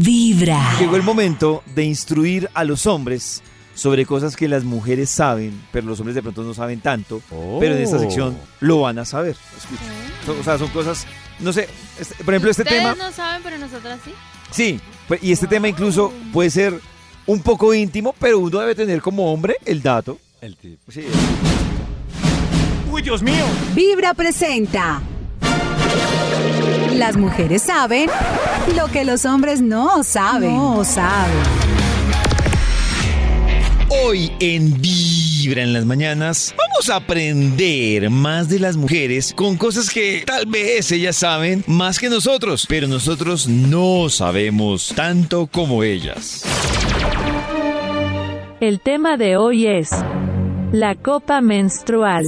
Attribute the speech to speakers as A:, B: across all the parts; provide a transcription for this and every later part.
A: Vibra.
B: Llegó el momento de instruir a los hombres sobre cosas que las mujeres saben, pero los hombres de pronto no saben tanto, pero en esta sección lo van a saber. Son- O sea, son cosas, no sé, este- por ejemplo, este
C: Ustedes
B: tema,
C: no saben, pero nosotras sí.
B: sí, pues, y este tema incluso puede ser un poco íntimo, pero uno debe tener como hombre el dato.
D: El tipo.
B: Sí,
E: ¡Uy, Dios mío!
A: Vibra presenta. Las mujeres saben lo que los hombres no saben. No saben.
B: Hoy en Vibra en las mañanas vamos a aprender más de las mujeres con cosas que tal vez ellas saben más que nosotros, pero nosotros no sabemos tanto como ellas.
F: El tema de hoy es la copa menstrual.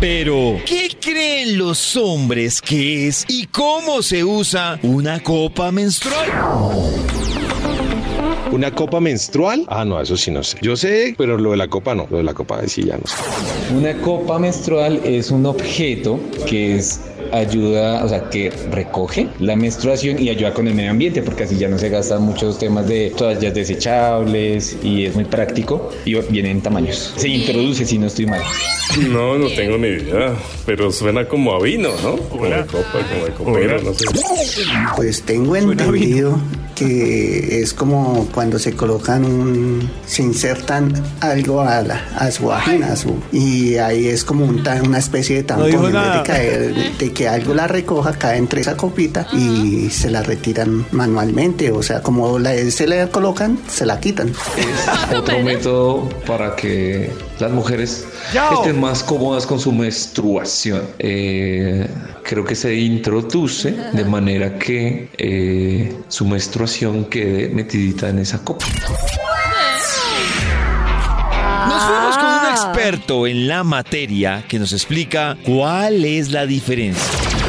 B: Pero, ¿qué creen los hombres que es y cómo se usa una copa menstrual?
G: ¿Una copa menstrual? Ah, no, eso sí no sé. Yo sé, pero lo de la copa no. Lo de la copa sí ya no sé.
H: Una copa menstrual es un objeto que es ayuda, o sea, que recoge la menstruación y ayuda con el medio ambiente, porque así ya no se gastan muchos temas de toallas desechables y es muy práctico y viene en tamaños. Se introduce si no estoy mal.
I: No, no tengo ni idea, pero suena como a vino, ¿no? Como de copa, como de copero, no sé.
J: Pues tengo entendido que es como cuando se colocan un, se insertan algo a, la- a su vagina, a su, y ahí es como un una especie de tampón.
B: nada.
J: de, caer, de que algo la recoja, cae entre esa copita y se la retiran manualmente. O sea, como la, se le colocan, se la quitan.
H: Otro método para que las mujeres
B: Yao.
H: estén más cómodas con su menstruación. Eh, creo que se introduce de manera que eh, su menstruación quede metidita en esa copa.
B: Nos fuimos con un experto en la materia que nos explica cuál es la diferencia.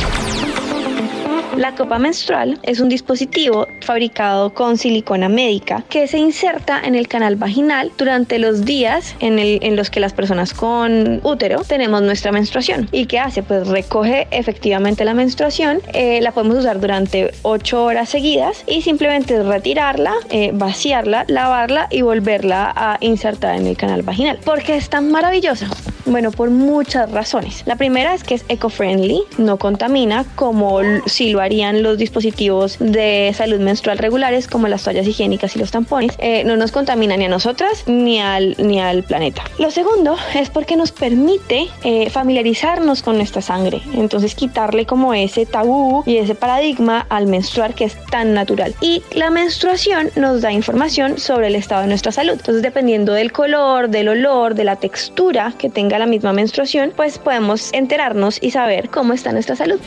K: La copa menstrual es un dispositivo fabricado con silicona médica que se inserta en el canal vaginal durante los días en, el- en los que las personas con útero tenemos nuestra menstruación. ¿Y qué hace? Pues recoge efectivamente la menstruación, eh, la podemos usar durante 8 horas seguidas y simplemente retirarla, eh, vaciarla, lavarla y volverla a insertar en el canal vaginal. ¿Por qué es tan maravillosa? Bueno, por muchas razones. La primera es que es eco-friendly, no contamina como si lo harían los dispositivos de salud menstrual regulares como las toallas higiénicas y los tampones. Eh, no nos contamina ni a nosotras ni al, ni al planeta. Lo segundo es porque nos permite eh, familiarizarnos con nuestra sangre. Entonces quitarle como ese tabú y ese paradigma al menstruar que es tan natural. Y la menstruación nos da información sobre el estado de nuestra salud. Entonces dependiendo del color, del olor, de la textura que tenga la misma menstruación, pues podemos enterarnos y saber cómo está nuestra salud.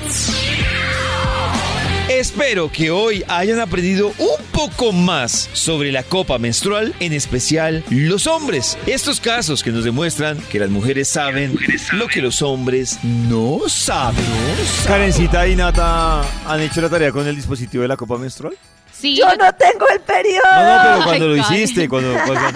B: Espero que hoy hayan aprendido un poco más sobre la copa menstrual, en especial los hombres. Estos casos que nos demuestran que las mujeres saben lo que los hombres no saben. Karencita y Nata han hecho la tarea con el dispositivo de la copa menstrual.
C: Sí,
L: Yo no tengo el periodo.
B: No, no, pero
C: Ay,
B: cuando lo hiciste, cuando, cuando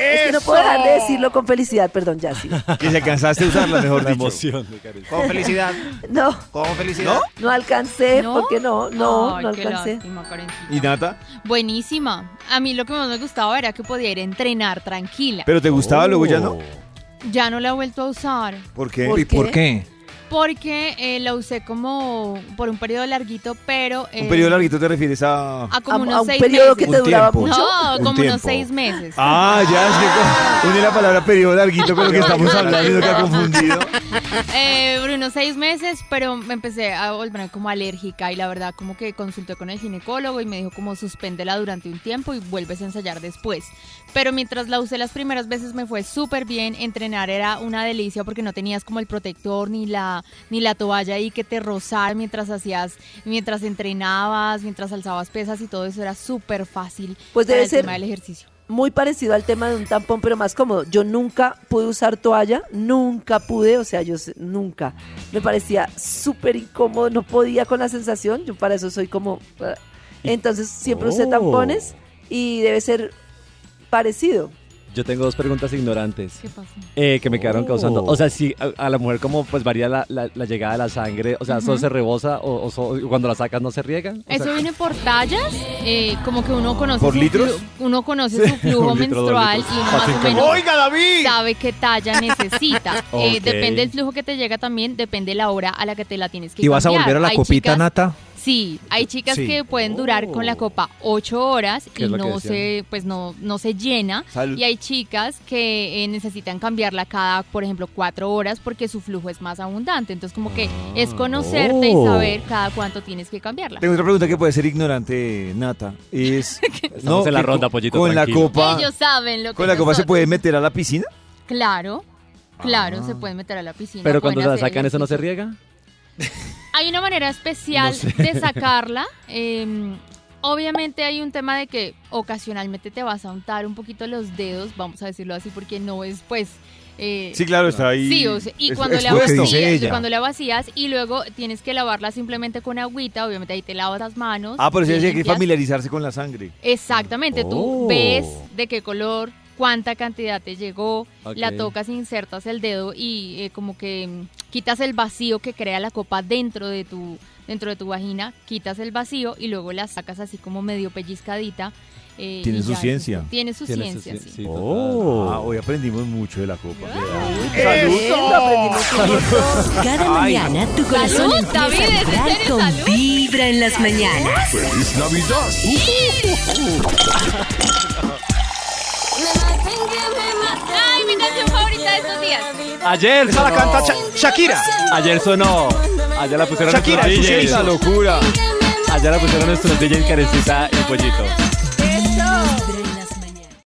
L: Es que no puedo dejar de decirlo con felicidad, perdón, ya sí.
B: que se alcanzaste a usarla, mejor
D: La
B: dicho.
D: emoción de.
E: Con felicidad.
L: No,
E: Con felicidad.
L: no alcancé,
C: ¿No?
L: porque no, no,
C: Ay,
L: no
C: qué
L: alcancé.
C: lástima.
B: ¿Y Nata?
C: Buenísima. A mí lo que más me gustaba era que podía ir a entrenar tranquila.
B: ¿Pero te gustaba luego ya no?
C: Ya no la he vuelto a usar
B: ¿Por qué?
L: ¿Por
D: ¿Y por qué?
C: Porque eh, la usé como por un periodo larguito, pero...
B: ¿Un
C: eh,
B: periodo larguito te refieres a...?
C: A como
L: A-
C: unos
L: a un
C: seis
L: periodo que
C: meses.
L: te duraba
D: tiempo.
L: mucho.
C: No,
D: Un
C: como
D: tiempo.
C: unos seis meses.
B: Ah, ya, es que con- une la palabra periodo larguito con lo que estamos hablando te ha confundido.
C: Eh, por unos seis meses, pero me empecé a volver como alérgica y la verdad como que consulté con el ginecólogo y me dijo como suspéndela durante un tiempo y vuelves a ensayar después. Pero mientras la usé las primeras veces me fue súper bien, entrenar era una delicia porque no tenías como el protector ni la, ni la toalla ahí que te rozara mientras hacías, mientras entrenabas, mientras alzabas pesas y todo eso era súper fácil
L: Pues
C: para
L: debe
C: el
L: ser
C: tema del ejercicio.
L: Muy parecido al tema de un tampón, pero más cómodo. Yo nunca pude usar toalla, nunca pude, o sea, yo nunca. Me parecía súper incómodo, no podía con la sensación, yo para eso soy como... Entonces siempre usé
D: Oh.
L: tampones y debe ser parecido.
D: Yo tengo dos preguntas ignorantes.
C: ¿Qué pasó?
D: eh, que me quedaron
B: Oh.
D: causando. O sea, si a, a la mujer como pues varía la, la- la llegada de la sangre, o sea, ¿solo
C: Ujú.
D: se rebosa o, o so- cuando la sacas no se riega? O
C: Eso
D: sea,
C: viene por tallas, eh, como que uno conoce
D: ¿Por
C: su
D: litros?
C: uno conoce su flujo
D: litro,
C: menstrual y uno más o menos
E: ¡Oiga, David!
C: sabe qué talla necesita. Eh, depende del flujo que te llega también, depende la hora a la que te la tienes que
M: ¿Y vas a volver a la
C: Hay
M: copita,
C: chicas-
M: Nata?
C: Sí, hay chicas
M: Sí.
C: que pueden durar con la copa ocho horas
M: ¿Qué
C: y no se, pues no, no se llena.
M: Salud.
C: Y hay chicas que eh, necesitan cambiarla cada, por ejemplo, cuatro horas porque su flujo es más abundante. Entonces, como que es conocerte
B: Oh.
C: y saber cada cuánto tienes que cambiarla.
B: Tengo otra pregunta que puede ser ignorante, Nata. Es.
D: Estamos en la ronda, pollito,
B: Con la copa.
C: Ellos saben lo que
B: ¿Con la copa se puede meter a la piscina?
C: Claro, claro, se pueden meter a la piscina.
D: Pero cuando se la sacan, ¿eso no se riega?
C: Hay una manera especial
D: No sé.
C: de sacarla. eh, obviamente hay un tema de que ocasionalmente te vas a untar un poquito los dedos, vamos a decirlo así, porque no es pues... eh,
B: Sí, claro, está ahí.
C: Sí, o sea, y
B: es-
C: cuando, la
B: expuesto.
C: vacías, cuando la vacías y luego tienes que lavarla simplemente con agüita, obviamente ahí te lavas las manos.
B: Ah, pero sí decía que familiarizarse con la sangre.
C: Exactamente,
B: Oh.
C: tú ves de qué color, cuánta cantidad te llegó, la tocas, insertas el dedo y eh, como que mm, quitas el vacío que crea la copa dentro de tu dentro de tu vagina, quitas el vacío y luego la sacas así como medio pellizcadita. eh,
B: Tiene su
C: ya,
B: ciencia.
C: Tiene su ciencia, sí.
B: oh. Ah, hoy aprendimos mucho de la copa.
N: Cada mañana tu corazón
C: Salud,
N: empieza
C: David,
N: a con
C: Salud.
N: Vibra en las mañanas.
O: ¡Feliz
C: Ay, mi canción favorita de estos días.
D: Ayer
E: Esa la
D: sonó-
E: canta Sha- Shakira.
D: Ayer sonó. Ayer la pusieron
E: Shakira,
D: nuestros DJs.
E: fusionista.
B: locura.
D: Ayer la pusieron nuestros DJs Carecita y Pollito.